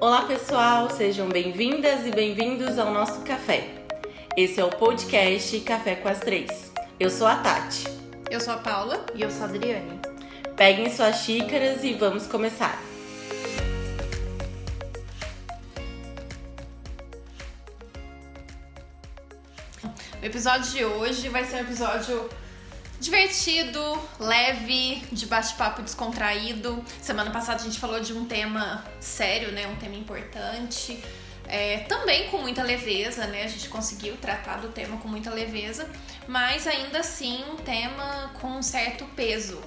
Olá, pessoal, sejam bem-vindas e bem-vindos ao nosso café. Esse é o podcast Café com as Três. Eu sou a Tati. Eu sou a Paula. E eu sou a Adriane. Peguem suas xícaras e vamos começar. O episódio de hoje vai ser um episódio divertido, leve, de bate-papo descontraído. Semana passada a gente falou de um tema sério, né? Um tema importante. É, também com muita leveza, né? A gente conseguiu tratar do tema com muita leveza, mas ainda assim um tema com um certo peso.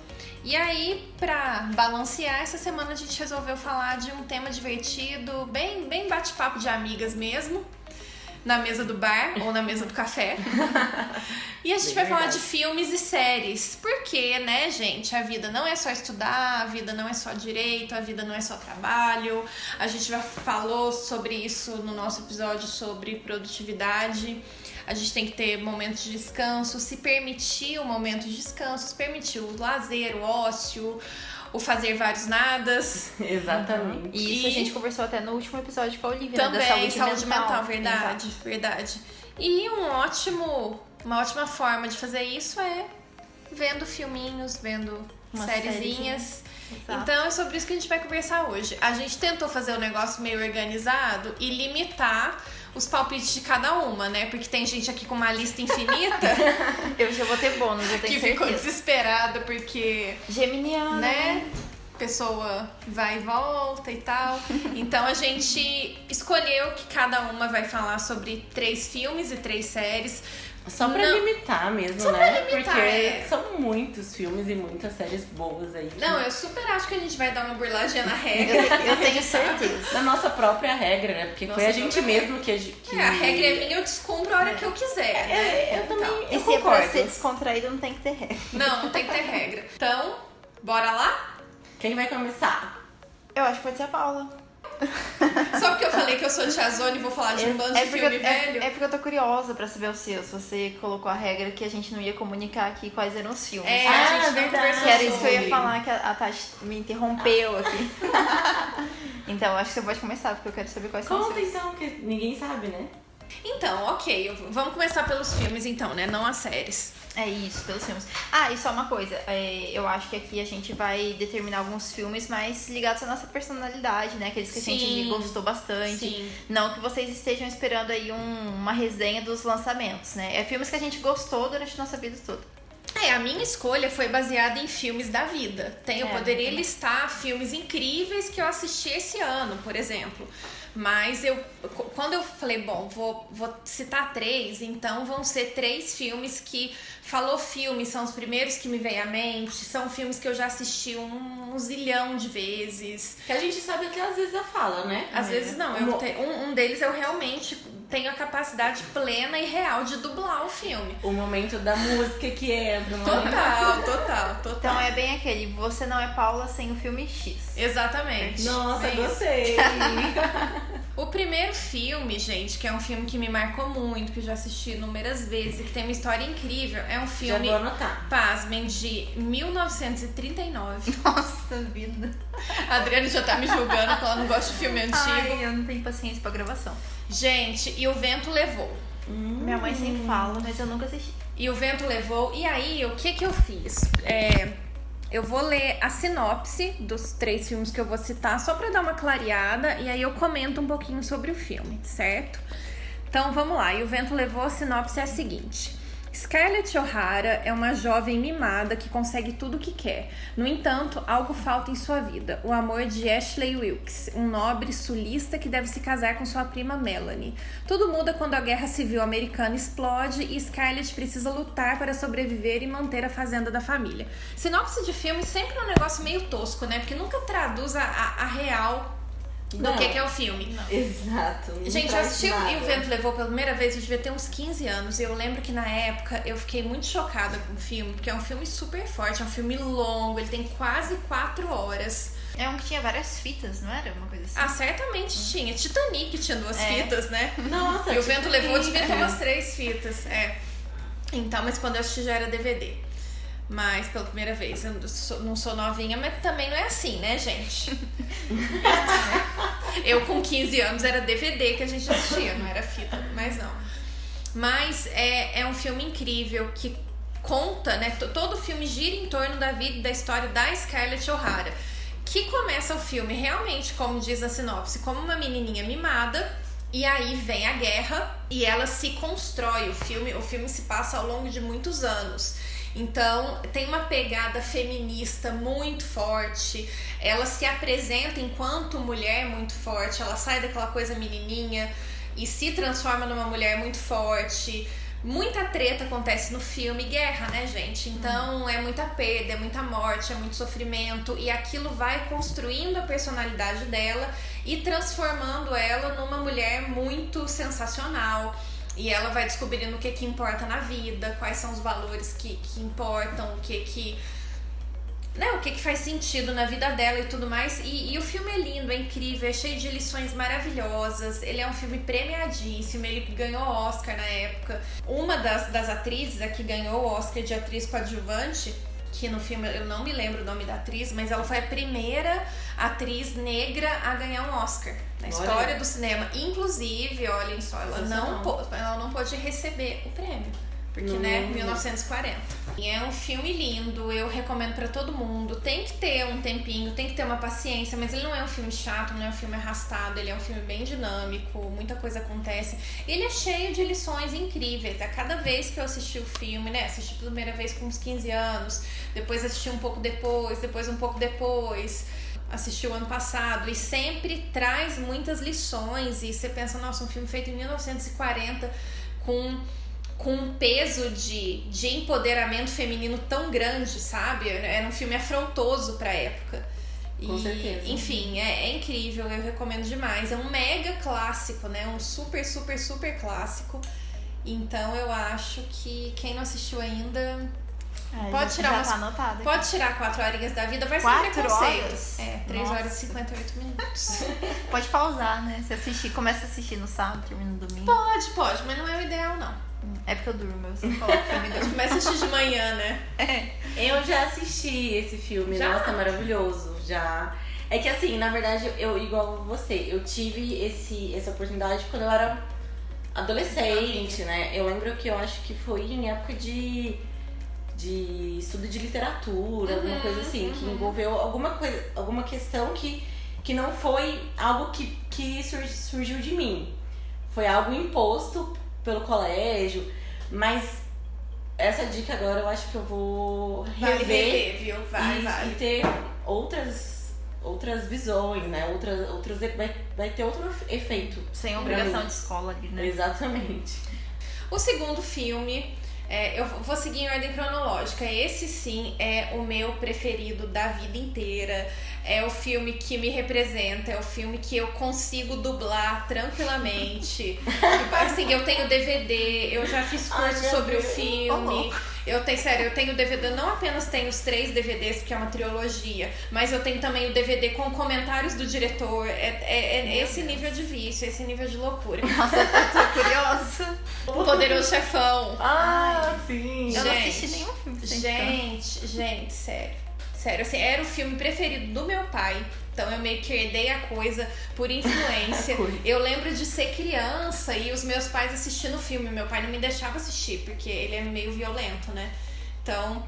E aí, pra balancear, essa semana a gente resolveu falar de um tema divertido, bem, bem bate-papo de amigas mesmo, na mesa do bar ou na mesa do café. e a gente Bem vai falar verdade. de filmes e séries. Porque, né, gente, a vida não é só estudar, a vida não é só direito, a vida não é só trabalho. A gente já falou sobre isso no nosso episódio sobre produtividade. A gente tem que ter momentos de descanso, se permitir o momento de descanso, se permitir o lazer, o ócio, o fazer vários nadas. Exatamente. E isso a gente conversou até no último episódio com a Olivia, né, Também, da saúde, mental, verdade, Exato. verdade. E um ótimo, uma ótima forma de fazer isso é vendo filminhos, vendo Uma sériezinhas. Então é sobre isso que a gente vai conversar hoje. A gente tentou fazer o negócio meio organizado e limitar os palpites de cada uma, né? Porque tem gente aqui com uma lista infinita Eu já vou ter bônus, eu tenho que ficou certeza. desesperada porque Geminiana. né? Pessoa vai e volta e tal. Então a gente escolheu que cada uma vai falar sobre três filmes e três séries. Só pra Não. limitar mesmo, Só pra né? limitar, Porque é. são muitos filmes e muitas séries boas aí. Não, eu super acho que a gente vai dar uma burladinha na regra. eu tenho certeza. Na nossa própria regra, né? Porque Nossa foi a gente mesmo que, que... É, a regra é minha, eu descumpro a hora que eu quiser, né? É, eu Então, também E eu se é pra ser descontraído, não tem que ter regra. Não, não tem que ter regra. Então, bora lá? Quem vai começar? Eu acho que pode ser a Paula. Só porque eu falei que eu sou de Chazone e vou falar de um bando de porque, filme é, velho. é porque eu tô curiosa pra saber o seu. Se você colocou a regra que a gente não ia comunicar aqui quais eram os filmes. É, Ah, a gente não verdade. conversou Que era isso que eu ia falar, que a, a Tati me interrompeu aqui. então, acho que você pode começar, porque eu quero saber quais são os Conta seus. então, que ninguém sabe, né? Então, ok, vamos começar pelos filmes então, né? Não as séries. É isso, pelos filmes. Ah, e só uma coisa, é, eu acho que aqui a gente vai determinar alguns filmes mais ligados à nossa personalidade, né? Aqueles que a Sim. gente gostou bastante. Sim. Não que vocês estejam esperando aí um- uma resenha dos lançamentos, né? É filmes que a gente gostou durante a nossa vida toda. É, a minha escolha foi baseada em filmes da vida. Tem, eu É, poderia também. listar filmes incríveis que eu assisti esse ano, por exemplo. Mas eu, qu- quando eu falei, bom, vou, vou citar três, então vão ser três filmes que falou filme, são os primeiros que me vêm à mente, são filmes que eu já assisti um, um zilhão de vezes. Que a gente sabe que às vezes a fala, né? Às vezes não, eu um, um deles eu realmente tenho a capacidade plena e real de dublar o filme. O momento da música que entra. o momento- Total, total, total. Então é bem aquele, você não é Paula sem o filme X. Exatamente. Nossa, Bem gostei. O primeiro filme, gente, que é um filme que me marcou muito, que eu já assisti inúmeras vezes e que tem uma história incrível, é um Já filme, vou anotar. pasmem, de 1939. Nossa vida. A Adriana já tá me julgando que ela não gosta de filme antigo. Ai, eu não tenho paciência pra gravação. Gente, e o vento levou. Minha mãe sempre fala, mas eu nunca assisti. E o vento levou. E aí, o que que eu fiz? É, eu vou ler a sinopse dos três filmes que eu vou citar, só pra dar uma clareada, e aí eu comento um pouquinho sobre o filme, certo? Então vamos lá. E o vento levou, a sinopse é a seguinte. Scarlett O'Hara é uma jovem mimada que consegue tudo o que quer. No entanto, algo falta em sua vida: o amor de Ashley Wilkes, um nobre sulista que deve se casar com sua prima Melanie. Tudo muda quando a guerra civil americana explode e Scarlett precisa lutar para sobreviver e manter a fazenda da família. Sinopse de filme sempre é um negócio meio tosco, né? Porque nunca traduz a, a- a real do Não. que, que é o filme. Exato. não Gente, eu assisti nada. E o Vento Levou pela primeira vez, eu devia ter uns 15 anos. E eu lembro que na época eu fiquei muito chocada com o filme, porque é um filme super forte, é um filme longo, ele tem quase 4 horas. É um que tinha várias fitas, não era? Uma coisa assim. Ah, certamente tinha. Titanic tinha duas É. fitas, né? Nossa, E o Vento. Levou devia ter umas três fitas. É. Então, mas quando eu assisti já era DVD. Mas pela primeira vez, eu não sou, não sou novinha, mas também não é assim, né, gente? Eu com 15 anos era DVD que a gente assistia, não era fita, mas não. Mas é, é um filme incrível que conta, né? Todo o filme gira em torno da vida e da história da Scarlett O'Hara. Que começa o filme realmente, como diz a sinopse, como uma menininha mimada. E aí vem a guerra e ela se constrói. O filme, o filme se passa ao longo de muitos anos. Então, tem uma pegada feminista muito forte. Ela se apresenta enquanto mulher muito forte. Ela sai daquela coisa menininha e se transforma numa mulher muito forte. Muita treta acontece no filme, guerra, né, gente? Então é muita perda, é muita morte, é muito sofrimento e aquilo vai construindo a personalidade dela e transformando ela numa mulher muito sensacional. E ela vai descobrindo o que que importa na vida, quais são os valores que, que importam, o que que né, o que, que faz sentido na vida dela e tudo mais. E, e, o filme é lindo, é incrível, é cheio de lições maravilhosas. Ele é um filme premiadíssimo, ele ganhou Oscar na época. Uma das, das atrizes que ganhou o Oscar de atriz coadjuvante, que no filme eu não me lembro o nome da atriz, mas ela foi a primeira atriz negra a ganhar um Oscar na história Olha. do cinema. Inclusive, olhem só, ela não, ela não pôde receber o prêmio. Porque, né, 1940. E é um filme lindo, eu recomendo para todo mundo. Tem que ter um tempinho, tem que ter uma paciência, mas ele não é um filme chato, não é um filme arrastado, ele é um filme bem dinâmico, muita coisa acontece. Ele é cheio de lições incríveis. A cada vez que eu assisti o filme, né, assisti pela primeira vez com uns 15 anos, depois assisti um pouco depois, depois um pouco depois assisti o ano passado e sempre traz muitas lições e você pensa, nossa, um filme feito em 1940 com com um peso de, de empoderamento feminino tão grande, sabe? Era um filme afrontoso pra época. Com e, certeza. Enfim, é, é, incrível, eu recomendo demais. É um mega clássico, né? Um super, super, super clássico. Então eu acho que quem não assistiu ainda. Pode tirar umas, tá Pode tirar quatro horinhas da vida, vai ser quatro preconceito. Horas? É, 3 Nossa. horas e 58 minutos. pode pausar, né? Se assistir, começa a assistir no sábado, termina no domingo. Pode, pode, mas não é o ideal, não. É porque eu durmo, eu sempre coloco filme. Começa a assistir de manhã, né? É. Eu já assisti esse filme, já? nossa, maravilhoso, já. É que assim, na verdade, eu, igual você, eu tive esse, essa oportunidade quando eu era adolescente, né? Eu lembro que eu acho que foi em época de, de estudo de literatura, uhum, alguma coisa assim, uhum. que envolveu alguma coisa, alguma questão que, que não foi algo que, que surgiu de mim. Foi algo imposto pelo colégio, mas essa dica agora eu acho que eu vou rever, rever viu? Vai, e, vai. e ter outras outras visões, né? Outras, outros, vai, vai ter outro efeito. Sem obrigação de escola ali, né? Exatamente. O segundo filme é, eu vou seguir em ordem cronológica. Esse sim é o meu preferido da vida inteira. É o filme que me representa, é o filme que eu consigo dublar tranquilamente. Tipo, assim, eu tenho DVD, eu já fiz curso Ai, sobre Deus. o filme. Oh. Eu tenho, sério, eu tenho DVD, não apenas tenho os três DVDs, porque é uma trilogia, mas eu tenho também o DVD com comentários do diretor. É, é, é esse nível de vício, esse nível de loucura. Nossa, eu tô curiosa. O Poderoso Chefão. Ah, Ai, sim. Eu não assisti nenhum filme. Gente, gente, sério. Sério, assim, era o filme preferido do meu pai. Então eu meio que herdei a coisa por influência. eu lembro de ser criança e os meus pais assistindo o filme. Meu pai não me deixava assistir, porque ele é meio violento, né? Então,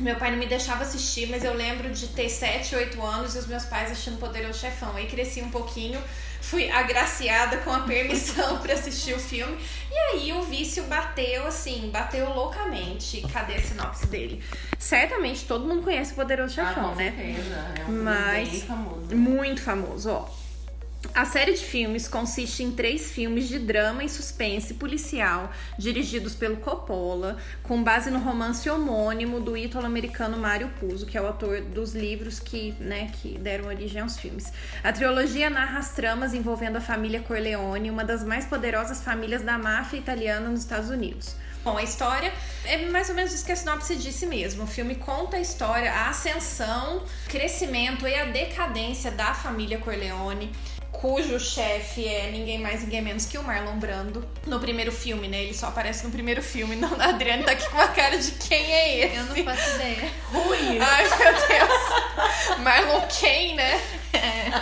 meu pai não me deixava assistir, mas eu lembro de ter 7, 8 anos e os meus pais assistindo Poderoso Chefão. Aí cresci um pouquinho fui agraciada com a permissão para assistir o filme. E aí o vício bateu assim, bateu loucamente. Cadê a sinopse dele? Certamente todo mundo conhece o Poderoso ah, Chefão, ah, com né? Certeza. É um Mas bem famoso. Muito famoso, ó. A série de filmes consiste em três filmes de drama e suspense policial, dirigidos pelo Coppola, com base no romance homônimo do ítalo-americano Mário Puzo, que é o autor dos livros que, né, que deram origem aos filmes. A trilogia narra as tramas envolvendo a família Corleone, uma das mais poderosas famílias da máfia italiana nos Estados Unidos. Bom, a história é mais ou menos isso que a sinopse disse mesmo. O filme conta a história, a ascensão, crescimento e a decadência da família Corleone cujo chefe é ninguém mais, ninguém menos que o Marlon Brando. No primeiro filme, né? Ele só aparece no primeiro filme. Não, a Adriane tá aqui com a cara de quem é esse. Eu não faço ideia. Rui. Ai, meu Deus. Marlon quem, né? É.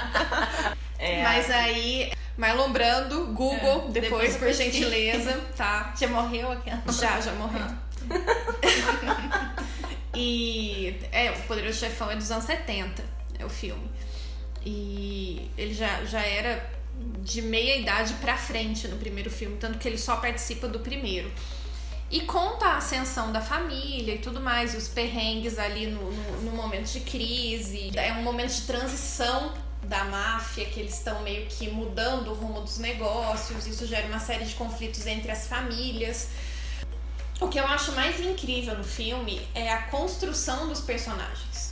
É, Mas aí, Marlon Brando, Google, É, depois, depois por gentileza, tá? Já morreu aquela? Já, já morreu. e é, o Poderoso Chefão é dos anos 70, é o filme. E ele já, já era de meia idade pra frente no primeiro filme, tanto que ele só participa do primeiro. E conta a ascensão da família e tudo mais, e os perrengues ali no, no, no momento de crise. É um momento de transição da máfia, que eles estão meio que mudando o rumo dos negócios, isso gera uma série de conflitos entre as famílias. O que eu acho mais incrível no filme é a construção dos personagens.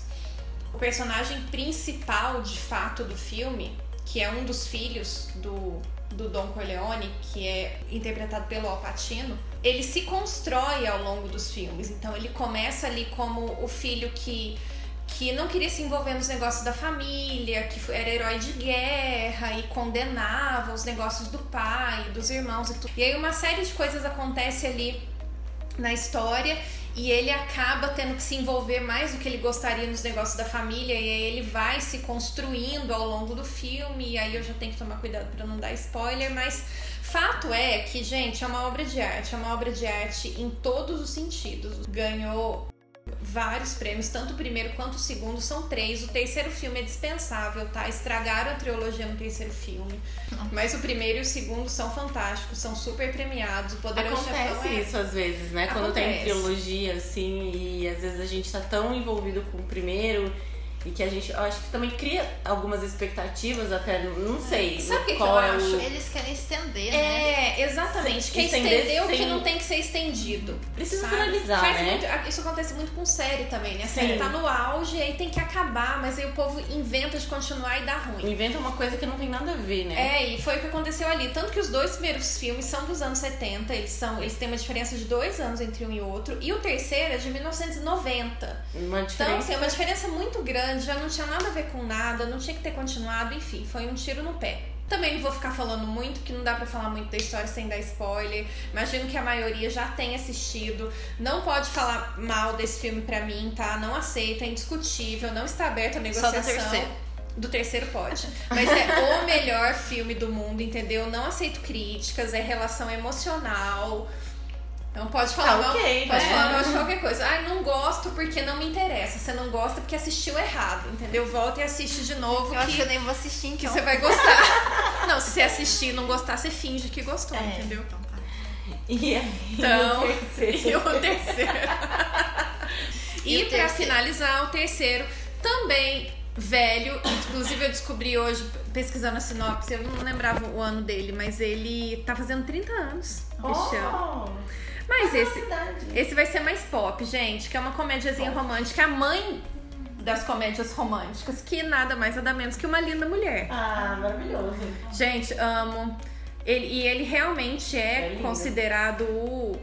O personagem principal, de fato, do filme, que é um dos filhos do, do Don Corleone, que é interpretado pelo Al Pacino, ele se constrói ao longo dos filmes. Então ele começa ali como o filho que que não queria se envolver nos negócios da família, que era herói de guerra e condenava os negócios do pai, dos irmãos e tudo. E aí uma série de coisas acontece ali na história e ele acaba tendo que se envolver mais do que ele gostaria nos negócios da família e aí ele vai se construindo ao longo do filme e aí eu já tenho que tomar cuidado para não dar spoiler, mas fato é que, gente, é uma obra de arte, é uma obra de arte em todos os sentidos. Ganhou vários prêmios, tanto o primeiro quanto o segundo, são três. O terceiro filme é dispensável, tá? Estragaram a trilogia no terceiro filme. Mas o primeiro e o segundo são fantásticos, são super premiados. O Poderoso Chefão Acontece é... isso às vezes, né? Quando tem Acontece. trilogia, assim, e às vezes a gente tá tão envolvido com o primeiro e que a gente, eu acho que também cria algumas expectativas até, não sei Sabe o que que eu é acho? o... Eles querem estender, né? É, exatamente. Sem- Quer estender estender o que sem- não tem que ser estendido. Precisa sabe? finalizar, Faz né? muito- isso acontece muito com série também, né? A Sim. série tá no auge e aí tem que acabar, mas aí o povo inventa de continuar e dá ruim. Inventa uma coisa que não tem nada a ver, né? É, e foi o que aconteceu ali. Tanto que os dois primeiros filmes são dos anos 70, eles são, eles têm uma diferença de dois anos entre um e outro, e o terceiro é de 1990. Uma Então, diferença. assim, é uma diferença muito grande, já não tinha nada a ver com nada, não tinha que ter continuado, enfim, foi um tiro no pé. Também não vou ficar falando muito, que não dá pra falar muito da história sem dar spoiler. Imagino que a maioria já tenha assistido. Não pode falar mal desse filme pra mim, tá? Não aceita, é indiscutível, não está aberto a Só do negociação. terceiro. Do terceiro pode. Mas é o melhor filme do mundo, entendeu? Não aceito críticas, é relação emocional. Não pode falar Tá mal. ok, pode né? falar de qualquer coisa. Ai, não gosto porque não me interessa. Você não gosta porque assistiu errado, entendeu? Volta e assiste de novo Eu acho que, que eu nem vou assistir, que então. você vai gostar. não, se você assistir e não gostar, você finge que gostou, É, entendeu? então tá. E aí, Então, o terceiro? E o terceiro. E e o pra terceiro? finalizar, o terceiro também velho. Inclusive, eu descobri hoje, pesquisando a sinopse, eu não lembrava o ano dele, mas ele tá fazendo 30 anos. Oh, Mas esse, verdade. esse vai ser mais pop, gente, que é uma comédiazinha romântica. A mãe das comédias românticas, que nada mais nada menos que uma linda mulher. Ah, maravilhoso. Gente, amo. Ele, e ele realmente É é, considerado o,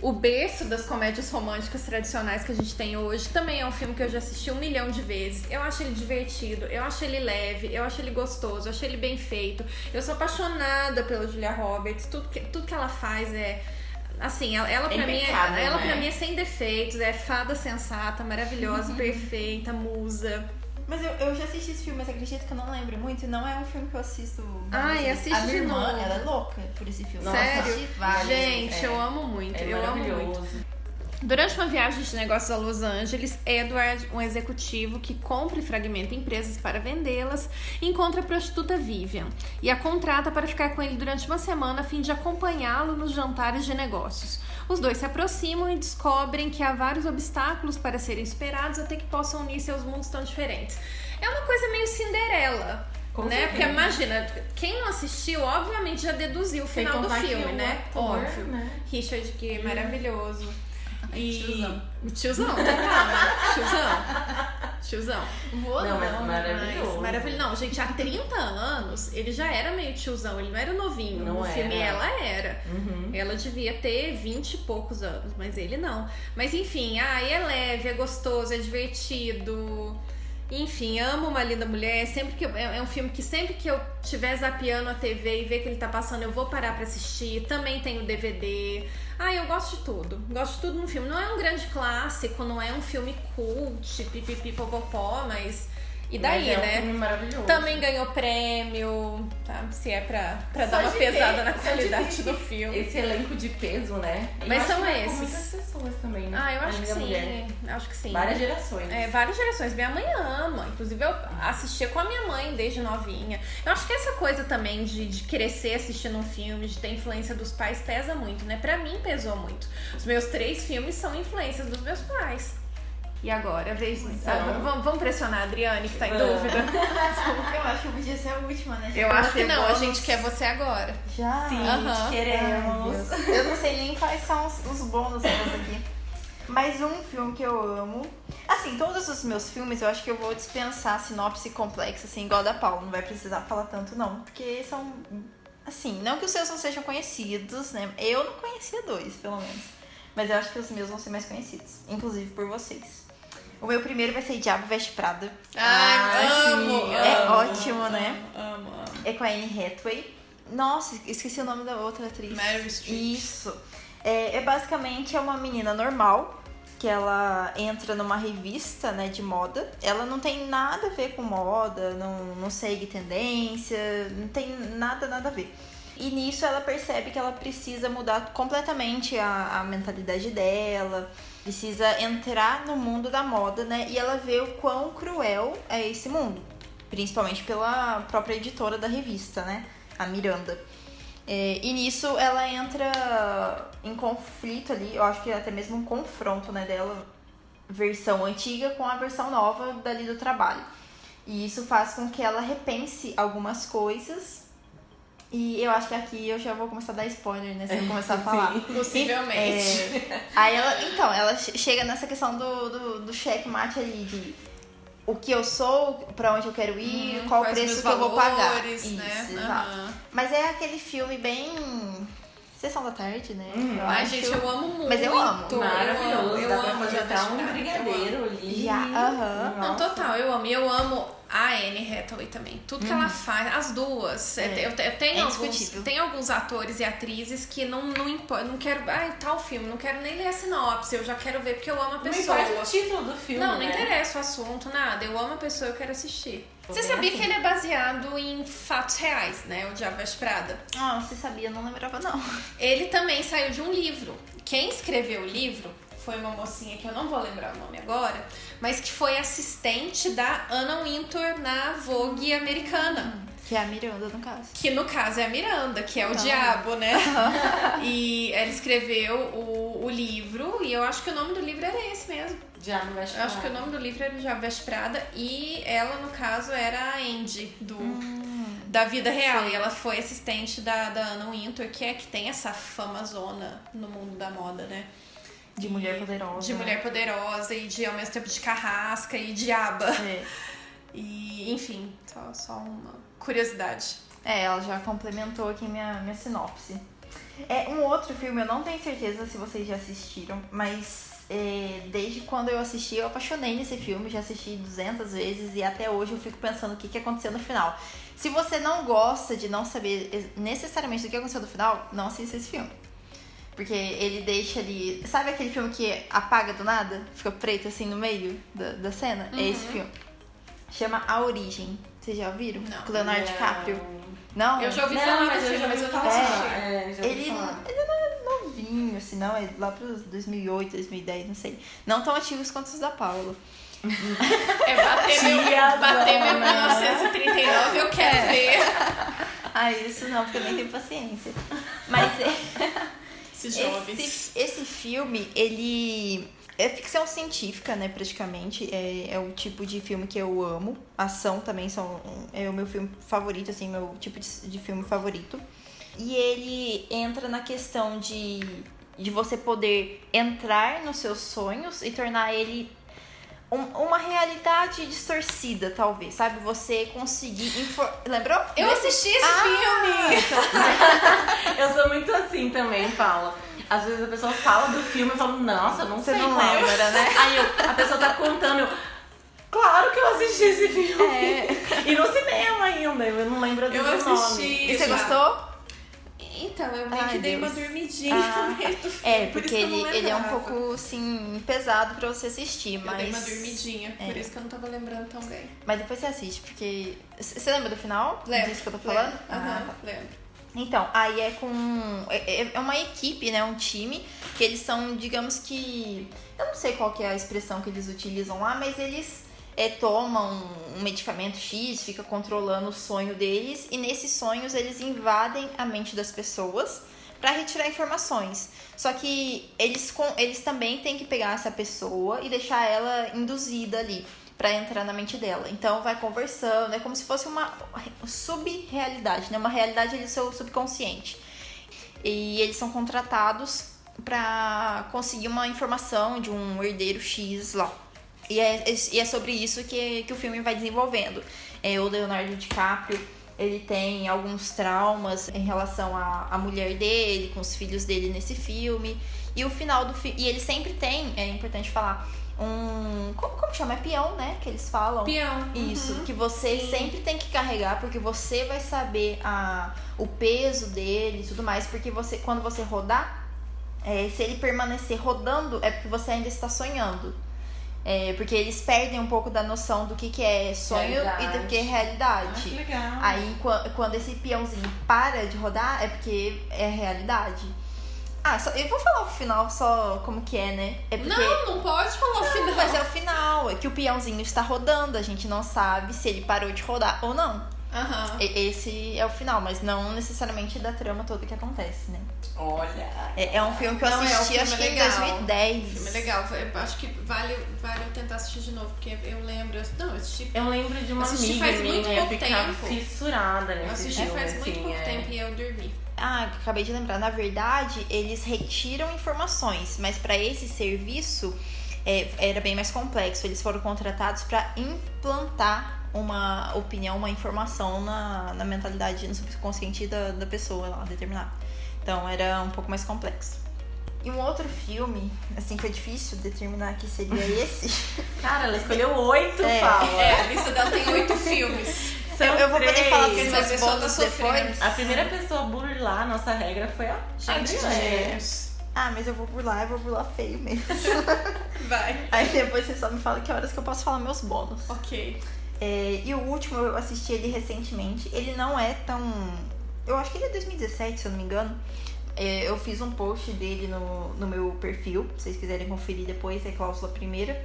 o berço das comédias românticas tradicionais que a gente tem hoje. Também é um filme que eu já assisti um milhão de vezes. Eu acho ele divertido, eu acho ele leve, eu acho ele gostoso, eu acho ele bem feito. Eu sou apaixonada pela Julia Roberts. Tudo que, tudo que ela faz é. Assim, ela, ela pra mim é, ela né? mim é sem defeitos, é fada sensata, maravilhosa, perfeita, musa. Mas eu, eu já assisti esse filme, mas acredito que eu não lembro muito. e Não é um filme que eu assisto. Ai, várias vezes. assiste A minha irmã, novo. ela é louca por esse filme. Nossa, Sério? assisti várias Gente, vezes. eu amo muito, É eu amo muito. Durante uma viagem de negócios a Los Angeles, Edward, um executivo que compra e fragmenta empresas para vendê-las, encontra a prostituta Vivian e a contrata para ficar com ele durante uma semana a fim de acompanhá-lo nos jantares de negócios. Os dois se aproximam e descobrem que há vários obstáculos para serem superados até que possam unir seus mundos tão diferentes. É uma coisa meio Cinderela. Com né? certeza. Porque imagina, quem não assistiu, obviamente já deduziu o final do filme, né? ator, Óbvio. né? Richard Gere, maravilhoso. E... Tiozão. O tiozão, total, né? Tiozão. Tiozão. Vou Não, mas maravilhoso. Mas, maravilhoso. Não, gente, há 30 anos ele já era meio tiozão, ele não era novinho. Não no era. filme ela era. Uhum. Ela devia ter 20 e poucos anos, mas ele não. Mas enfim, ai, é leve, é gostoso, é divertido. Enfim, amo uma linda mulher. Sempre que eu- é é um filme que sempre que eu tiver zapeando a TV e ver que ele tá passando, eu vou parar pra assistir. Também tem o DVD. Ah, eu gosto de tudo. Gosto de tudo no filme. Não é um grande clássico, não é um filme cult, pipipi popopó, mas E daí, Mas é um né? Também ganhou prêmio, tá? Se é pra, pra Só dar uma pesada na qualidade do filme. Esse elenco de peso, né? Mas eu acho são esses. muitas pessoas também, né? Ah, eu acho que sim. mulher. Acho que sim. Várias gerações. É, várias gerações. Minha mãe ama. Inclusive, eu assistia com a minha mãe desde novinha. Eu acho que essa coisa também de, de crescer assistindo um filme, de ter influência dos pais, pesa muito, né? Pra mim, pesou muito. Os meus três filmes são influências dos meus pais. E agora, vez. Então. Ah, vamos, vamos pressionar a Adriane, que tá em Ah. dúvida. Eu acho que podia ser a última, né? Eu acho que não, a bônus. gente quer você agora. Já? Sim, Aham. queremos. Ai. Eu não sei nem quais são os, os bônus aqui. Mas um filme que eu amo. Assim, todos os meus filmes eu acho que eu vou dispensar a sinopse complexa, assim, igual a da Paula. Não vai precisar falar tanto, não. Porque são. Assim, não que os seus não sejam conhecidos, né? Eu não conhecia dois, pelo menos. Mas eu acho que os meus vão ser mais conhecidos. Inclusive por vocês. O meu primeiro vai ser Diabo Veste Prada. Ah, sim, É amo. ótimo, né? Amo, amo. É com a Anne Hathaway. Nossa, esqueci o nome da outra atriz. Meryl Streep. Isso. É, é basicamente é uma menina normal que ela entra numa revista, né, de moda. Ela não tem nada a ver com moda, não, não segue tendência, não tem nada, nada a ver. E nisso ela percebe que ela precisa mudar completamente a, a mentalidade dela, precisa entrar no mundo da moda, né? E ela vê o quão cruel é esse mundo. Principalmente pela própria editora da revista, né? A Miranda. É, e nisso ela entra em conflito ali, eu acho que até mesmo um confronto, né, dela, versão antiga com a versão nova dali do trabalho. E isso faz com que ela repense algumas coisas. E eu acho que aqui eu já vou começar a dar spoiler, né? Se eu começar a falar. Sim. Possivelmente. É, aí ela, então, ela che- chega nessa questão do, do, do checkmate ali, de o que eu sou, pra onde eu quero ir, Uhum, qual o preço que eu vou pagar. valores, Isso, né? exato. Aham. Mas é aquele filme bem. Sessão da tarde, né? Hum. Eu Ai, acho. gente, eu amo muito. Mas eu amo. Eu Maravilhoso. amo, eu Dá pra amo fazer até um eu brigadeiro ali. Aham. Não, total, eu amo. E eu amo a Anne Hathaway também. Tudo que ela faz, as duas. Uhum. É. Eu, eu tenho, É alguns, tem alguns atores e atrizes que não, não importa. Não quero. Ai, tal filme, não quero nem ler a sinopse. Eu já quero ver porque eu amo a Não pessoa. importa o título do filme, Não, não né? interessa o assunto, nada. Eu amo a pessoa, eu quero assistir. Você sabia assim. que ele é baseado em fatos reais, né? O Diabo Veste Prada. Ah, você sabia, não lembrava não. Ele também saiu de um livro. Quem escreveu o livro foi uma mocinha que eu não vou lembrar o nome agora, mas que foi assistente da Anna Wintour na Vogue americana. Que é a Miranda, no caso. Que no caso é a Miranda, que é o diabo, né? e ela escreveu o, o livro, e eu acho que o nome do livro era esse mesmo. Vai Eu acho que o nome do livro era Diabo Veste Prada, e ela, no caso, era a Andy, do, da vida real. sei. E ela foi assistente da, da Anna Wintour, que é que tem essa fama zona no mundo da moda, né? De mulher poderosa. De mulher poderosa e de ao mesmo tempo de carrasca e diaba. É. E, enfim, só, só uma curiosidade. É, ela já complementou aqui minha, minha sinopse. É um outro filme, eu não tenho certeza se vocês já assistiram, mas é, desde quando eu assisti, eu apaixonei nesse filme, já assisti 200 vezes e até hoje eu fico pensando o que, que aconteceu no final. Se você não gosta de não saber necessariamente do que aconteceu no final, não assista esse filme. Porque ele deixa ali. Sabe aquele filme que apaga do nada? Fica preto assim no meio da, da cena? É esse filme. Chama A Origem. Vocês já ouviram? Não. Com o Leonardo DiCaprio. Não? Eu já ouvi Não, falar mas eu filme, já mas eu ouvi nunca falar. assisti. É, já ouvi Ele, falar. ele não é novinho, assim, não. É lá pros 2008, 2010, não sei. Não tão antigos quanto os da Paula. É bater meu, bater meu 1939, eu quero ver. Ah, isso não, porque eu nem tenho paciência. Mas é, Esses jovens. esse, esse filme, ele é ficção científica, né, praticamente. É, é o tipo de filme que eu amo. Ação também são, é o meu filme favorito, assim, meu tipo de, de filme favorito. E ele entra na questão de, de você poder entrar nos seus sonhos e tornar ele um- uma realidade distorcida, talvez, sabe? Você conseguir... Infor... Lembrou? Eu assisti esse Ah, filme. Eu sou muito assim também, Paula. Às vezes a pessoa fala do filme e eu falo, nossa, eu não Você sei não qual é. lembra, né? Aí eu- a pessoa tá contando, eu. Claro que eu assisti esse filme. É. E no cinema ainda, eu não lembro Eu dos nomes. assisti. E você já. gostou? Então, eu meio Ai, que dei Deus. uma dormidinha Ah, no meio do filme. É, por porque eu ele, ele é um pouco, assim, pesado pra você assistir, Eu mas... dei uma dormidinha, por É. isso que eu não tava lembrando tão bem. Mas depois você assiste, porque... Você lembra do final? Lembro. Disso que eu tô falando? Lembro. Ah, tá. lembro. Então, aí é com. É, é uma equipe, né? Um time, que eles são, digamos que. Eu não sei qual que é a expressão que eles utilizam lá, mas eles é, tomam um medicamento X, fica controlando o sonho deles, e nesses sonhos eles invadem a mente das pessoas para retirar informações. Só que eles, com, eles também têm que pegar essa pessoa e deixar ela induzida ali para entrar na mente dela. Então vai conversando, é como se fosse uma sub-realidade, né? Uma realidade do seu subconsciente. E eles são contratados para conseguir uma informação de um herdeiro X lá. E é, e é sobre isso que, que o filme vai desenvolvendo. É, o Leonardo DiCaprio, ele tem alguns traumas em relação à, à mulher dele, com os filhos dele nesse filme. E o final do filme. E ele sempre tem, é importante falar, um. Como, como chama? É peão, né? Que eles falam. Peão. Isso, Uhum. que você Sim. sempre tem que carregar, porque você vai saber a, o peso dele e tudo mais, porque você, quando você rodar, é, se ele permanecer rodando, é porque você ainda está sonhando. É, porque eles perdem um pouco da noção do que, que é sonho e Realidade. do que é realidade. que legal. Aí qua- quando esse peãozinho para de rodar, é porque é realidade. Ah, só, eu vou falar o final só como que é, né? É porque. Não, não pode falar o final. Mas é o final, é que o peãozinho está rodando, a gente não sabe se ele parou de rodar ou não. E- Esse é o final, mas não necessariamente da trama toda que acontece, né? Olha. É, é um filme que eu Não, é, assisti, filme acho é que em legal. 2010. O filme é legal. Eu acho que vale, vale eu tentar assistir de novo, porque eu lembro. eu- Não, eu assisti. Eu lembro de uma Assisti amiga faz muito minha pouco ficar tempo. fissurada Eu nesse assisti filme, faz muito assim, pouco é. tempo e eu dormi. Ah, acabei de lembrar. Na verdade, eles retiram informações, mas para esse serviço é, era bem mais complexo. Eles foram contratados para implantar uma opinião, uma informação na, na mentalidade, no subconsciente da, da pessoa lá, determinada. Então era um pouco mais complexo. E um outro filme, assim, foi difícil determinar que seria esse. Cara, ela escolheu oito, É. Paula. É, a lista dela tem oito filmes. São eu, eu vou poder falar dos Essa meus pessoa tá bônus sofrendo. depois. A primeira pessoa a burlar a nossa regra foi a Gente, Adriana. Ah, mas eu vou burlar, eu vou burlar feio mesmo. Vai. Aí depois você só me fala que horas que eu posso falar meus bônus. Ok. É, e o último eu assisti ele recentemente. Ele não é tão. Eu acho que ele é 2017, se eu não me engano. É, eu fiz um post dele no, no meu perfil, se vocês quiserem conferir depois, é cláusula primeira.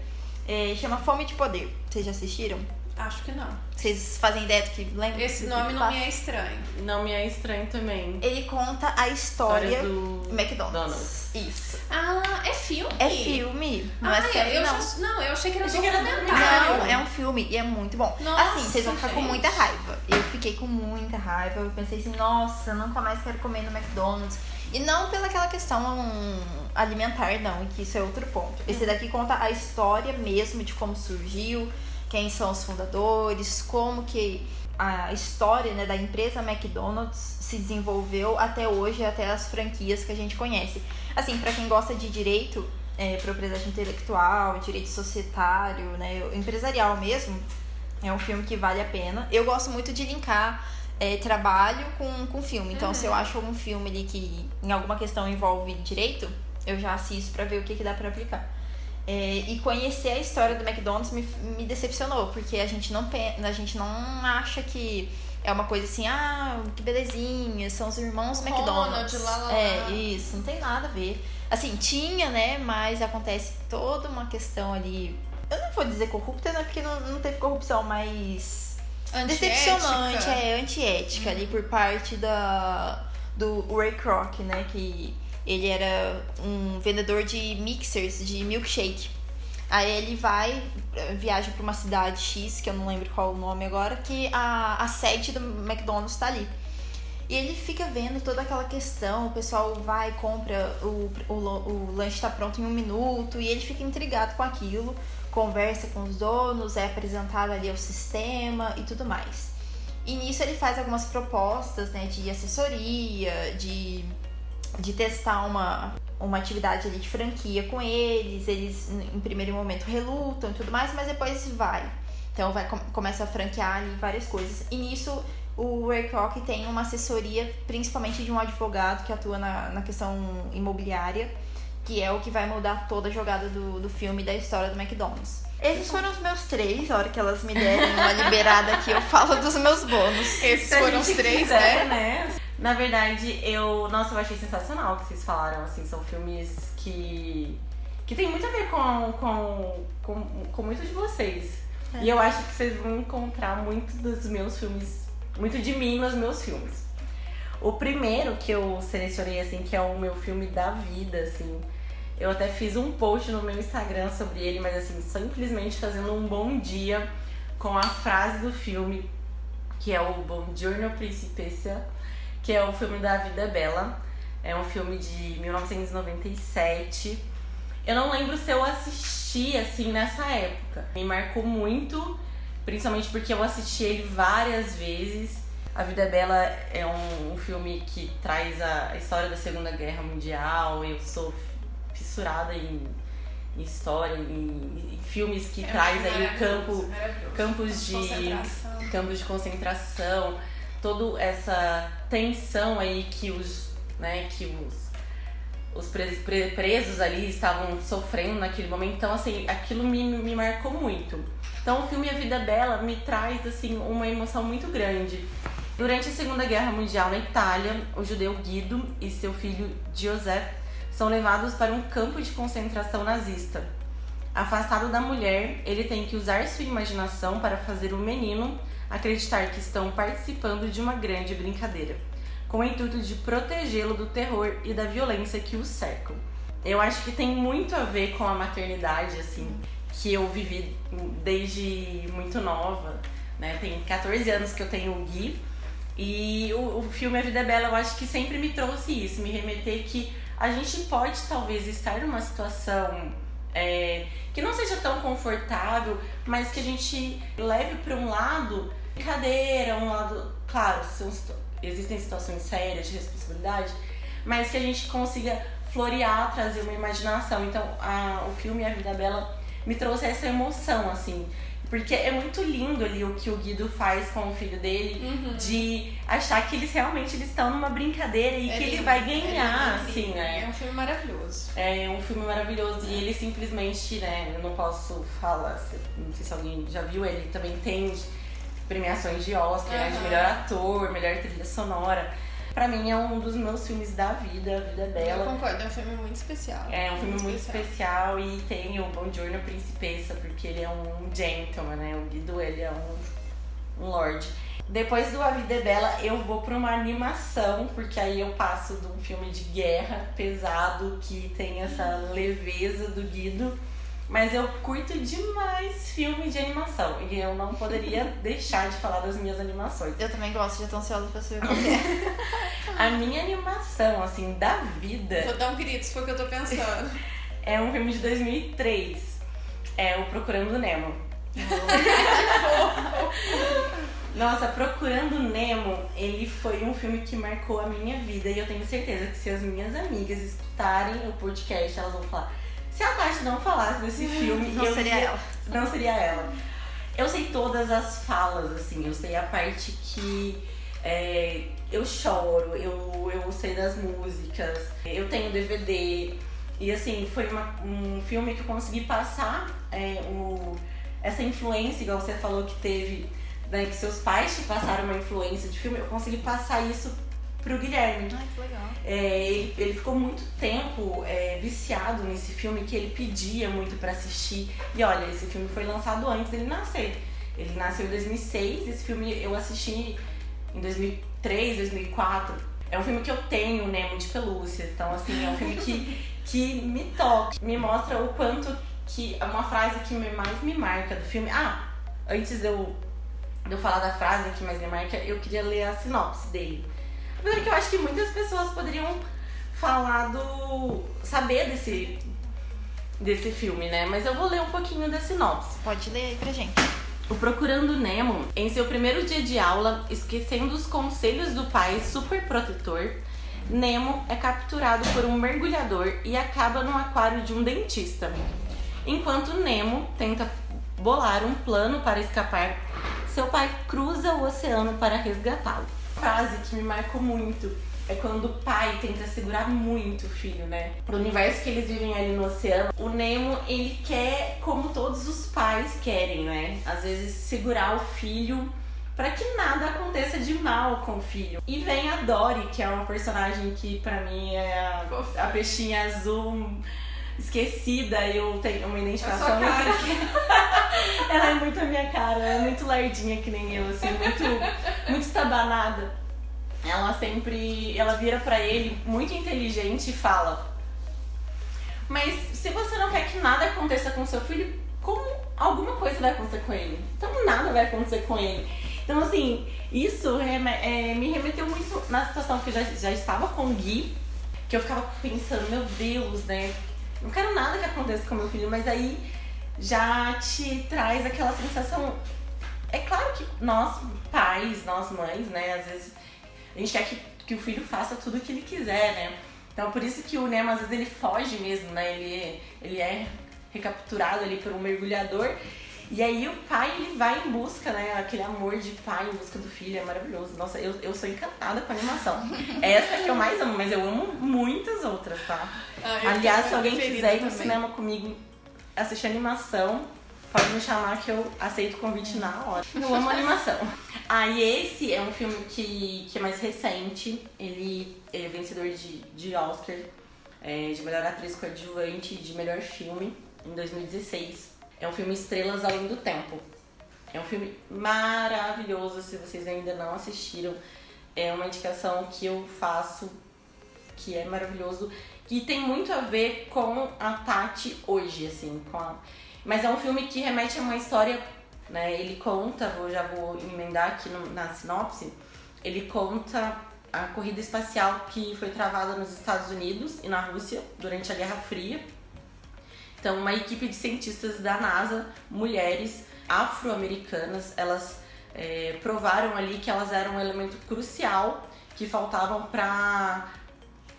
É, chama Fome de Poder. Vocês já assistiram? Acho que não. Vocês fazem ideia do que lembra? Esse nome não passa? me é estranho. Não me é estranho também. Ele conta a história, História do McDonald's. Donald's. Isso. Ah, é filme? É filme, não ah, é série, eu não. já- não, eu achei que era Achei que era documentário. Não, é um filme e é muito bom. Nossa, assim, vocês vão ficar com gente. muita raiva. Eu fiquei com muita raiva. Eu pensei assim, nossa, nunca mais quero comer no McDonald's. E não pelaquela questão hum, alimentar, não, que isso é outro ponto. Esse daqui conta a história mesmo de como surgiu, quem são os fundadores, como que a história né, da empresa McDonald's se desenvolveu até hoje, até as franquias que a gente conhece. Assim, pra quem gosta de direito, é, propriedade intelectual, direito societário, né, empresarial mesmo, é um filme que vale a pena. Eu gosto muito de linkar é, trabalho com, com filme. Então, se eu acho um filme ali que em alguma questão envolve direito, eu já assisto pra ver o que, que dá pra aplicar. É, e conhecer a história do McDonald's me, me decepcionou, porque a gente, não, a gente não acha que é uma coisa assim, ah, que belezinha, são os irmãos Ronald, McDonald's. lá, lá. É, isso, não tem nada a ver. Assim, tinha, né, mas acontece toda uma questão ali. Eu não vou dizer corrupta, né, porque não, não teve corrupção, mas decepcionante, é antiética ali por parte da do Ray Kroc, né, que ele era um vendedor de mixers de milkshake. Aí ele vai, eh, viaja pra uma cidade X, que eu não lembro qual o nome agora, que a, a sede do McDonald's tá ali. E ele fica vendo toda aquela questão, o pessoal vai, compra, o, o, o lanche tá pronto em um minuto, e ele fica intrigado com aquilo, conversa com os donos, é apresentado ali o sistema e tudo mais. E nisso ele faz algumas propostas, né, de assessoria, de, de testar uma, uma atividade ali de franquia com eles, eles em primeiro momento relutam e tudo mais, mas depois vai. Então vai começa a franquear ali várias coisas. E nisso o Ray Kroc tem uma assessoria, principalmente de um advogado que atua na, na questão imobiliária, que é o que vai mudar toda a jogada do, do filme e da história do McDonald's. Esses foram os meus três. A hora que elas me derem uma liberada aqui, eu falo dos meus bônus. Esses Se foram os três, quiser, né? né? Na verdade, eu. Nossa, eu achei sensacional o que vocês falaram. Assim, são filmes que. que tem muito a ver com, com, com, com muitos de vocês. É. E eu acho que vocês vão encontrar muito dos meus filmes. Muito de mim nos meus filmes. O primeiro que eu selecionei, assim, que é o meu filme da vida, assim eu até fiz um post no meu Instagram sobre ele, mas assim, simplesmente fazendo um bom dia com a frase do filme, que é o Buongiorno Principessa, que é o filme da Vida Bela. É um filme de 1997. Eu não lembro se eu assisti assim nessa época. Me marcou muito, principalmente porque eu assisti ele várias vezes. A Vida é Bela é um, um filme que traz a história da Segunda Guerra Mundial. Eu sou fissurada em, em história, em, em, filmes que é traz aí campo, campos de campos de concentração, toda essa tensão aí que os, né, que os os presos ali estavam sofrendo naquele momento. Então, assim, aquilo me, me marcou muito. Então, o filme A Vida Dela me traz, assim, uma emoção muito grande. Durante a Segunda Guerra Mundial na Itália, o judeu Guido e seu filho Joseph são levados para um campo de concentração nazista. Afastado da mulher, ele tem que usar sua imaginação para fazer o menino acreditar que estão participando de uma grande brincadeira, com o intuito de protegê-lo do terror e da violência que o cercam. Eu acho que tem muito a ver com a maternidade, assim, que eu vivi desde muito nova, né? Tem 14 anos que eu tenho o Gui, e o, o filme A Vida é Bela eu acho que sempre me trouxe isso, me remeter que a gente pode talvez estar numa situação é, que não seja tão confortável, mas que a gente leve para um lado brincadeira, um lado, claro, são, existem situações sérias de responsabilidade, mas que a gente consiga florear, trazer uma imaginação. Então, a, o filme A Vida Bela me trouxe essa emoção, assim, porque é muito lindo ali o que o Guido faz com o filho dele, uhum. de achar que eles realmente eles estão numa brincadeira e é que lindo, ele vai é ganhar, é assim, né? É um filme maravilhoso. É um filme maravilhoso. E ele simplesmente, né, eu não posso falar, não sei se alguém já viu, ele também tem premiações de Oscar, uhum. de melhor ator, melhor trilha sonora. Pra mim é um dos meus filmes da vida, A Vida é Bela. Eu concordo, é um filme muito especial. É um filme muito, especial. especial. e tem o Bom Giorno Principessa, porque ele é um gentleman, né? O Guido, ele é um, um lord. Depois do A Vida é Bela, eu vou pra uma animação, porque aí eu passo de um filme de guerra pesado que tem essa leveza do Guido mas eu curto demais filme de animação. E eu não poderia deixar de falar das minhas animações. Eu também gosto, já tô ansiosa pra saber qual é. A minha animação, assim, da vida. Vou dar um grito, se for o que eu tô pensando. é um filme de 2003. É o Procurando Nemo. Nossa, Procurando Nemo, ele foi um filme que marcou a minha vida e eu tenho certeza que se as minhas amigas escutarem o podcast, elas vão falar se a Tati não falasse desse filme, não eu seria ela. Não seria ela. Eu sei todas as falas, assim, eu sei a parte que é, eu choro, eu, eu sei das músicas, eu tenho DVD. E assim, foi uma, um filme que eu consegui passar é, o, essa influência, igual você falou que teve, né, que seus pais te passaram uma influência de filme, eu consegui passar isso pro Guilherme. Ai, que legal. É, ele, ele, ficou muito tempo é, viciado nesse filme que ele pedia muito para assistir. E olha, esse filme foi lançado antes dele nascer. Ele nasceu em 2006, esse filme eu assisti em 2003, 2004. É um filme que eu tenho, Nemo de pelúcia. Então, assim, é um filme que, que me toca, me mostra o quanto que. É uma frase que mais me marca do filme. Ah, antes de eu, de eu falar da frase que mais me marca, eu queria ler a sinopse dele. Apesar que eu acho que muitas pessoas poderiam falar do. saber desse, desse filme, né? Mas eu vou ler um pouquinho da sinopse. Pode ler aí pra gente. O Procurando Nemo, em seu primeiro dia de aula, esquecendo os conselhos do pai super protetor, Nemo é capturado por um mergulhador e acaba no aquário de um dentista. Enquanto Nemo tenta bolar um plano para escapar, seu pai cruza o oceano para resgatá-lo. Frase que me marcou muito é quando o pai tenta segurar muito o filho, né? Pro universo que eles vivem ali no oceano, o Nemo, ele quer como todos os pais querem, né? Às vezes segurar o filho para que nada aconteça de mal com o filho. E vem a Dory, que é uma personagem que para mim é a, a peixinha azul esquecida, eu tenho uma identificação muito. ela é muito a minha cara, ela é muito lardinha que nem eu, assim, muito, muito estabanada. Ela sempre. Ela vira para ele muito inteligente e fala: Mas se você não quer que nada aconteça com seu filho, como alguma coisa vai acontecer com ele? Então nada vai acontecer com ele. Então, assim, isso é, me remeteu muito na situação que eu já, já estava com o Gui, que eu ficava pensando, meu Deus, né? Não quero nada que aconteça com meu filho, mas aí já te traz aquela sensação. É claro que nós, pais, nós mães, né, às vezes a gente quer que, que o filho faça tudo o que ele quiser, né? Então por isso que o Nemo às vezes ele foge mesmo, né? Ele, ele é recapturado ali por um mergulhador. E aí o pai ele vai em busca, né? Aquele amor de pai em busca do filho é maravilhoso. Nossa, eu, eu sou encantada com a animação. Essa é que eu mais amo, mas eu amo muitas outras, tá? Ah, Aliás, se alguém quiser ir no cinema comigo assistir animação, pode me chamar que eu aceito o convite na hora. Eu amo animação. Ah, e esse é um filme que, que é mais recente. Ele é vencedor de, de Oscar, é, de melhor atriz coadjuvante e de melhor filme em 2016. É um filme Estrelas Além do Tempo. É um filme maravilhoso, se vocês ainda não assistiram. É uma indicação que eu faço, que é maravilhoso, que tem muito a ver com a Tati hoje, assim, com a mas é um filme que remete a uma história, né? Ele conta, vou, já vou emendar aqui no, na sinopse, ele conta a corrida espacial que foi travada nos Estados Unidos e na Rússia durante a Guerra Fria. Então, uma equipe de cientistas da NASA, mulheres afro-americanas, elas é, provaram ali que elas eram um elemento crucial que faltavam para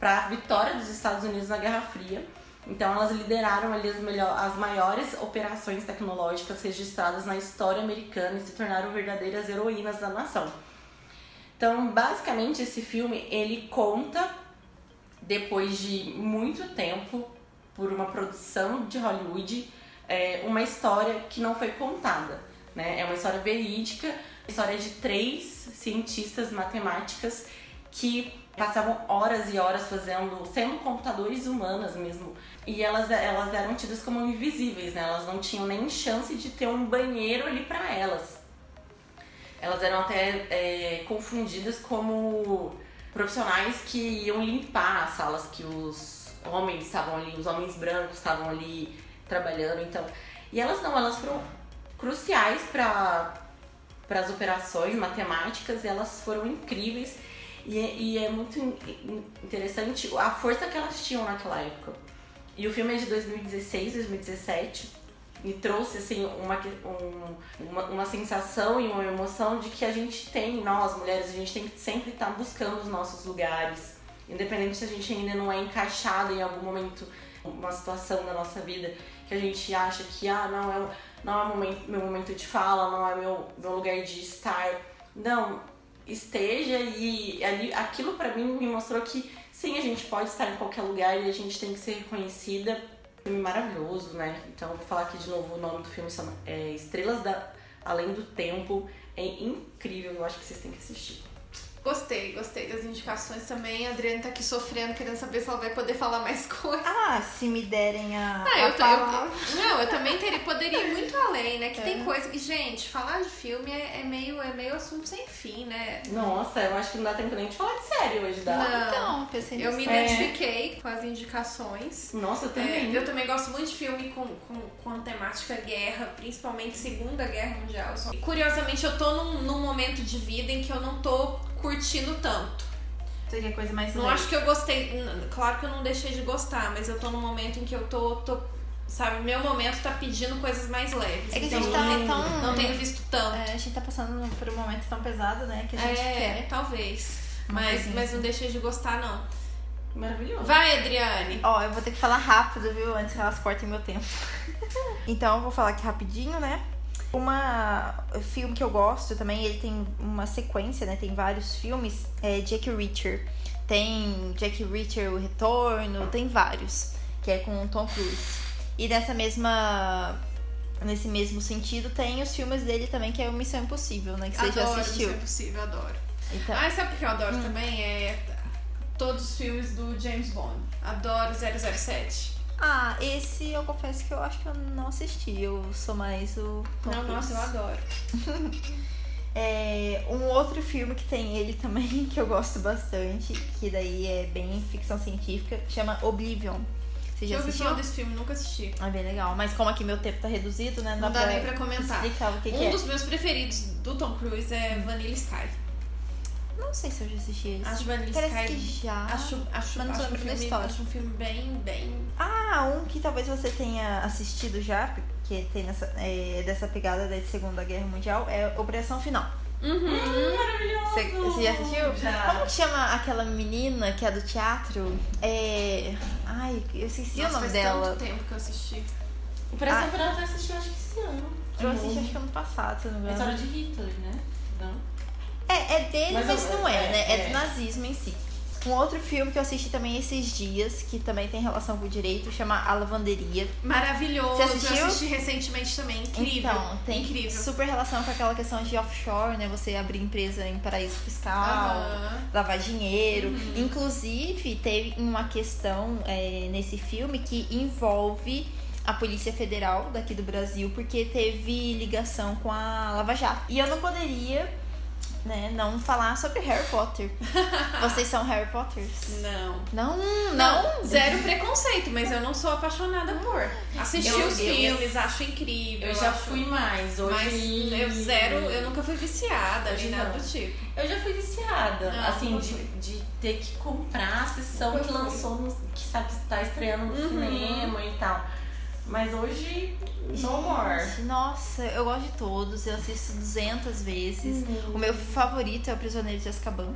a vitória dos Estados Unidos na Guerra Fria. Então elas lideraram ali as, melhor, as maiores operações tecnológicas registradas na história americana e se tornaram verdadeiras heroínas da nação. Então, basicamente, esse filme ele conta depois de muito tempo por uma produção de Hollywood é, uma história que não foi contada, né? É uma história verídica, história de três cientistas matemáticas que passavam horas e horas fazendo, sendo computadores humanas mesmo, e elas, elas eram tidas como invisíveis, né? Elas não tinham nem chance de ter um banheiro ali para elas. Elas eram até é, confundidas como profissionais que iam limpar as salas que os homens estavam ali, os homens brancos estavam ali trabalhando, então. E elas não, elas foram cruciais para para as operações matemáticas, elas foram incríveis e, é, e é muito interessante a força que elas tinham naquela época. E o filme é de 2016, 2017 me trouxe assim uma, um, uma, uma, sensação e uma emoção de que a gente tem, nós mulheres, a gente tem que sempre estar tá buscando os nossos lugares, independente se a gente ainda não é encaixada em algum momento, uma situação da nossa vida que a gente acha que ah não é não é momento, meu momento de fala, não é meu, meu lugar de estar, não esteja e ali aquilo para mim me mostrou que sim, a gente pode estar em qualquer lugar e a gente tem que ser reconhecida. Filme maravilhoso, né? Então vou falar aqui de novo o nome do filme é Estrelas da Além do Tempo. É incrível, eu acho que vocês têm que assistir. Gostei, gostei das indicações também. A Adriana tá aqui sofrendo, querendo saber se ela vai poder falar mais coisas. Ah, se me derem a. Ah, eu, palavra. eu, não, eu também teria, poderia ir muito além, né? Que é. tem coisa que, gente, falar de filme é, é, meio, é meio assunto sem fim, né? Nossa, eu acho que não dá tempo nem de falar de série hoje, dá? Não, então, pensei nisso. Eu me é. identifiquei com as indicações. Nossa, eu também. É, eu também gosto muito de filme com, com, com temática guerra, principalmente Segunda Guerra Mundial. E, curiosamente, eu tô num, num momento de vida em que eu não tô curtindo tanto. Seria coisa mais Não acho que eu gostei. Claro que eu não deixei de gostar, mas eu tô num momento em que eu tô. tô sabe, meu momento tá pedindo coisas mais leves. É que então, a gente tá não, tão. Não tenho visto tanto. É, a gente tá passando por um momento tão pesado, né? Que a gente é, quer. talvez. Mas, mas não deixei de gostar, não. Maravilhoso. Vai, Adriane. Ó, eu vou ter que falar rápido, viu? Antes que elas cortem meu tempo. então, eu vou falar aqui rapidinho, né? Uma filme que eu gosto também, ele tem uma sequência, né? Tem vários filmes, é Jack Reacher. Tem Jack Reacher, O Retorno, tem vários, que é com Tom Cruise. E nessa mesma nesse mesmo sentido, tem os filmes dele também, que é o Missão Impossível, né? Que você adoro já assistiu. Missão Impossível, adoro. Então, Ah, sabe o que eu adoro também? É todos os filmes do James Bond. Adoro 007. Ah, esse eu confesso que eu acho que eu não assisti. Eu sou mais o Tom Não, Cruise. nossa, eu adoro. É, um outro filme que tem ele também, que eu gosto bastante, que daí é bem ficção científica, chama Oblivion. Você já ouvi assistiu? falar desse filme, nunca assisti. É bem legal, mas como aqui meu tempo tá reduzido, né? Não dá nem pra comentar. explicar o que, que um é. dos meus preferidos do Tom Cruise é Vanilla Sky. Não sei se eu já assisti esse. Acho Vanilla Parece Sky. que já. Acho, acho, Mas não acho, um filme, história. acho um filme bem, bem. Ah, um que talvez você tenha assistido já, porque tem nessa, é, dessa pegada da Segunda Guerra Mundial, é Operação Final. Uhum. Maravilhoso! Você, já assistiu? Já. Como que chama aquela menina que é do teatro? É. Ai, eu esqueci Nossa, o nome faz dela. tanto tempo que eu assisti. O Operação Ah. Final eu assisti, acho que esse ano. Eu assisti acho que ano passado, se não me É engano. história de Hitler, né? Não? É, é dele, mas, Mas eu- não é, é, né? É, é. do nazismo em si. Um outro filme que eu assisti também esses dias, que também tem relação com o direito, chama A Lavanderia. Maravilhoso. Você assistiu? Eu assisti recentemente também. Incrível. Então, tem Incrível. super relação com aquela questão de offshore, né? Você abrir empresa em paraíso fiscal, Aham. lavar dinheiro. Uhum. Inclusive, teve uma questão é, nesse filme que envolve a Polícia Federal daqui do Brasil, porque teve ligação com a Lava Jato. E eu não poderia, né, não falar sobre Harry Potter. Vocês são Harry Potters? Não. Não, não. Não, zero preconceito, mas eu não sou apaixonada por. Assisti Eu- os eu- filmes, acho incrível. Eu já acho- fui mais. Hoje. Mas eu zero, eu nunca fui viciada, Hoje nem nada não. do tipo. Eu já fui viciada, Não, assim, nunca de, fui. de ter que comprar a sessão que lançou, no, que sabe que está estreando no Uhum. cinema e tal. Mas hoje, no more. Nossa, eu gosto de todos, eu assisto 200 vezes. Uhum. O meu favorito é o Prisioneiro de Azkaban,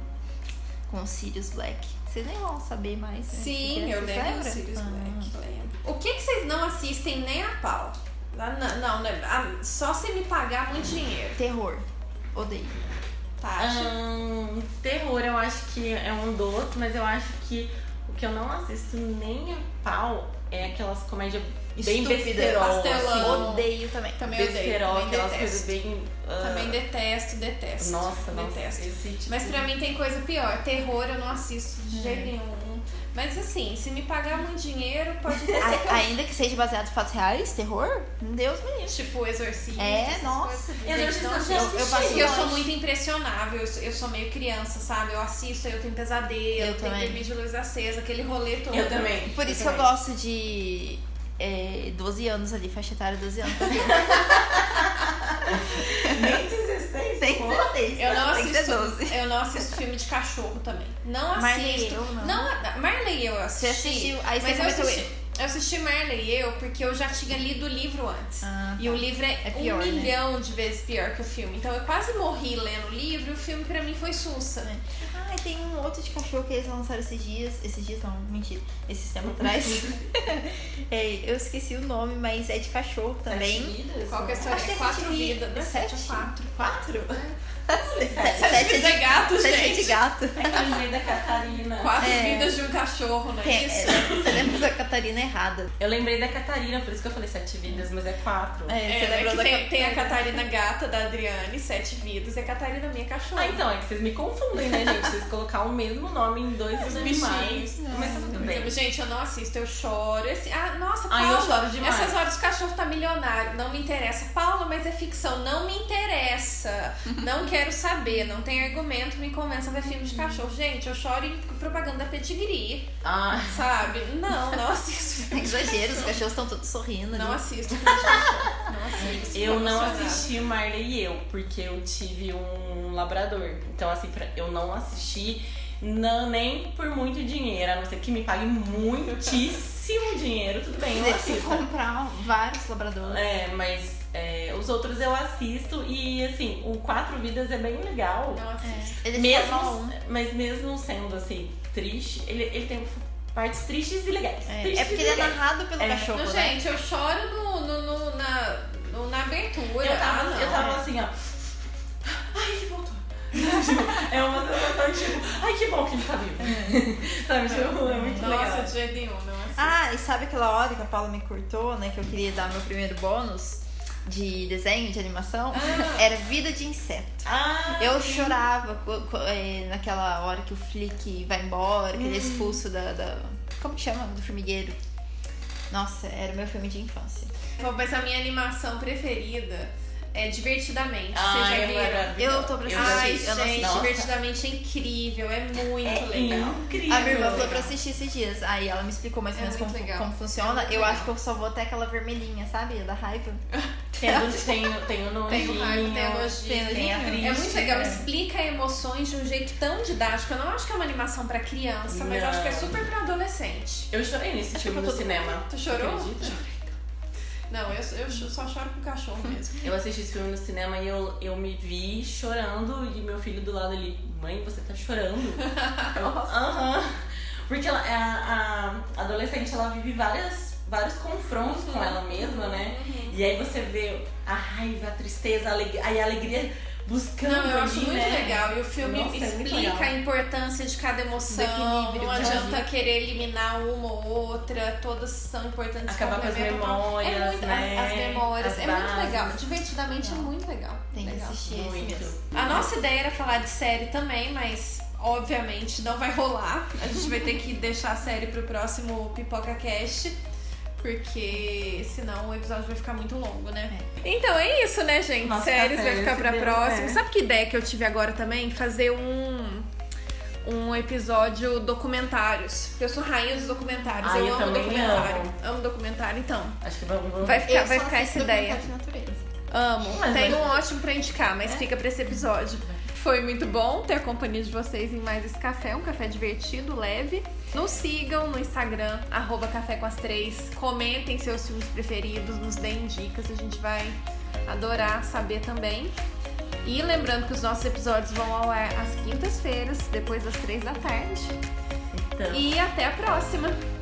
com o Sirius Black. Vocês nem vão saber mais. né? Sim, eu lembro do lembram? Sirius Ah. Black, lembro. O que, que vocês não assistem nem a pau? Ah, Não, não, né? Ah, só se me pagar muito dinheiro. Terror. Odeio. Tati. Ahn, terror eu acho que é um doce, mas eu acho que o que eu não assisto nem a pau é aquelas comédias bem besterol, pastelão. assim. Odeio também. Também odeio, besterol, também aquelas detesto. coisas bem... ah, Também detesto, detesto. Nossa, nossa, detesto. esse tipo Mas pra mim tem coisa pior. Terror eu não assisto de jeito nenhum. Mas assim, se me pagar muito dinheiro, pode ter A- ser que eu ainda que seja baseado em fatos reais, terror? Deus me livre. Tipo, exorcista. É, nossa. Exorcista Não, eu eu, eu, passo- eu sou muito impressionável, eu sou, eu sou meio criança, sabe? Eu assisto, eu tenho pesadelo, Eu eu tenho bebê de luz acesa, aquele rolê todo. Eu também. Por isso que eu também. gosto de é, 12 anos ali, faixa etária 12 anos também. Nem 16, Tem pô. 16, Eu não tem assisto, 12. eu não assisto filme de cachorro também. Não Marley assisto. e eu, não. não. Marley eu Você assisti. assistiu, aí você mas eu assisti, eu assisti Marley e eu porque eu já tinha lido o livro antes. Ah, E o livro é, É pior, um né? milhão de vezes pior que o filme. Então eu quase morri lendo o livro e o filme pra mim foi sussa. Ah, e tem um outro de cachorro que eles lançaram esses dias. Esses dias não, mentira. Esses tempos atrás. É, eu esqueci o nome, mas é de cachorro também. Sete vidas? Qual que é a história? Acho que é quatro vidas. né? Sete Sete? quatro. Quatro? Sete. Sete vidas é gato, sete gente. de gato. É da Catarina. Quatro É. vidas de um cachorro, não é Tem- isso? é, você lembra da Catarina errada? Eu lembrei da Catarina, por isso que eu falei sete vidas, mas é quatro. É, É, você é lembrou que da tem, tem a Catarina gata da Adriane, sete vidas, e a Catarina minha cachorra. Ah, então, é que vocês me confundem, né, gente? Vocês colocar o mesmo nome em dois Os animais. bichinhos. Mas tá tudo bem. Gente, eu não assisto, eu choro. Esse... Ah, nossa, Ah, Paula, eu choro demais. essas horas o cachorro tá milionário. Não me interessa. Paula, mas é ficção. Não me interessa. não quero saber. Não tem argumento, me convença a ver filme de cachorro. Gente, eu choro em propaganda da pedigree, Ah, sabe? Não, não assisto filme de Exagero, os cachorro. cachorros estão todos sorrindo. Não ali. assisto filme de cachorro. Não assisto. eu não assisti Marley e eu, porque eu tive um labrador. Então, assim, pra- eu não assisti não, nem por muito dinheiro, a não ser que me pague muitíssimo dinheiro, tudo bem, eu assisto. comprar vários labradores. É, mas é, os outros eu assisto e assim, o Quatro Vidas é bem legal. Não assisto. Ele é Mesmo, 1. mas mesmo sendo assim, triste, ele, ele tem partes tristes e legais. É, Tristes é porque ele é narrado pelo É. cachorro, Não, né? gente, eu choro no, no, no- na, no- na abertura. Eu tava, ah, não. eu tava assim, ó. Ai, ele voltou. É uma sensação tipo, ai que bom que ele tá vivo. Sabe, tipo, é muito Nossa, legal. de jeito nenhum, não assim. Ah, e sabe aquela hora que a Paula me cortou, né? Que eu queria dar meu primeiro bônus de desenho, de animação? Ah. Era vida de inseto. Ah, Eu chorava co- co- é, naquela hora que o Flick vai embora, que ele Hum. é expulso da, da- Como que chama? Do formigueiro. Nossa, era o meu filme de infância. Bom, mas a minha animação preferida é Divertidamente. Vocês já Ai, é viram? maravilhoso. Eu tô pra assistir. Ai, gente. Divertidamente é incrível, é muito É legal. incrível. A minha irmã falou pra assistir esses dias. Aí ela me explicou mais ou É menos como, muito legal. como funciona. É eu legal. acho que eu só vou até aquela vermelhinha, sabe? Da raiva. Tem, tem, tem o nojinho. Tem o raiva, tem nojinho. Tem a triste. É muito legal, explica emoções de um jeito tão didático. Eu não acho que é uma animação pra criança, mas Não. acho que é super pra adolescente. Eu chorei nesse Acho filme no cinema. Tu chorou? Acredita? Não, eu, eu só choro com cachorro mesmo. Eu assisti esse filme no cinema e eu, eu me vi chorando e meu filho do lado ali, mãe, você tá chorando? Aham. Porque ela, a, a adolescente, ela vive várias, vários confrontos com ela mesma, né? E aí você vê a raiva, a tristeza, a alegria, aí a alegria buscando Não, eu acho ali, muito né? legal. E o filme Nossa, é muito explica legal. a importância de cada emoção. Não adianta querer eliminar uma ou outra. Todas são importantes. Acabar com as memórias, é muito, né? As memórias. As é muito bases. legal. Divertidamente é muito legal. Tem que legal. assistir esse Muito. mesmo. A nossa ideia era falar de série também, mas obviamente não vai rolar. A gente vai ter que deixar a série pro próximo Pipoca Cast. Porque senão o episódio vai ficar muito longo, né? Então é isso, né, gente? Nossa, Séries vai ficar pra deu, próxima. é. Sabe que ideia que eu tive agora também? Fazer um. Um episódio documentários. Porque eu sou rainha dos documentários. Ah, eu, eu amo documentário. amo. Amo documentário, então. Acho que vamos. Vai ficar, Eu vai ficar essa ideia. documentário de natureza. Amo. Mas Tem vai- um ótimo pra indicar, mas fica pra esse episódio. Foi muito bom ter a companhia de vocês em mais esse café, um café divertido, leve. Nos sigam no Instagram, arroba café com as três. Comentem seus filmes preferidos, nos deem dicas, a gente vai adorar saber também. E lembrando que os nossos episódios vão ao ar às quintas-feiras, depois das três da tarde. Então. E até a próxima!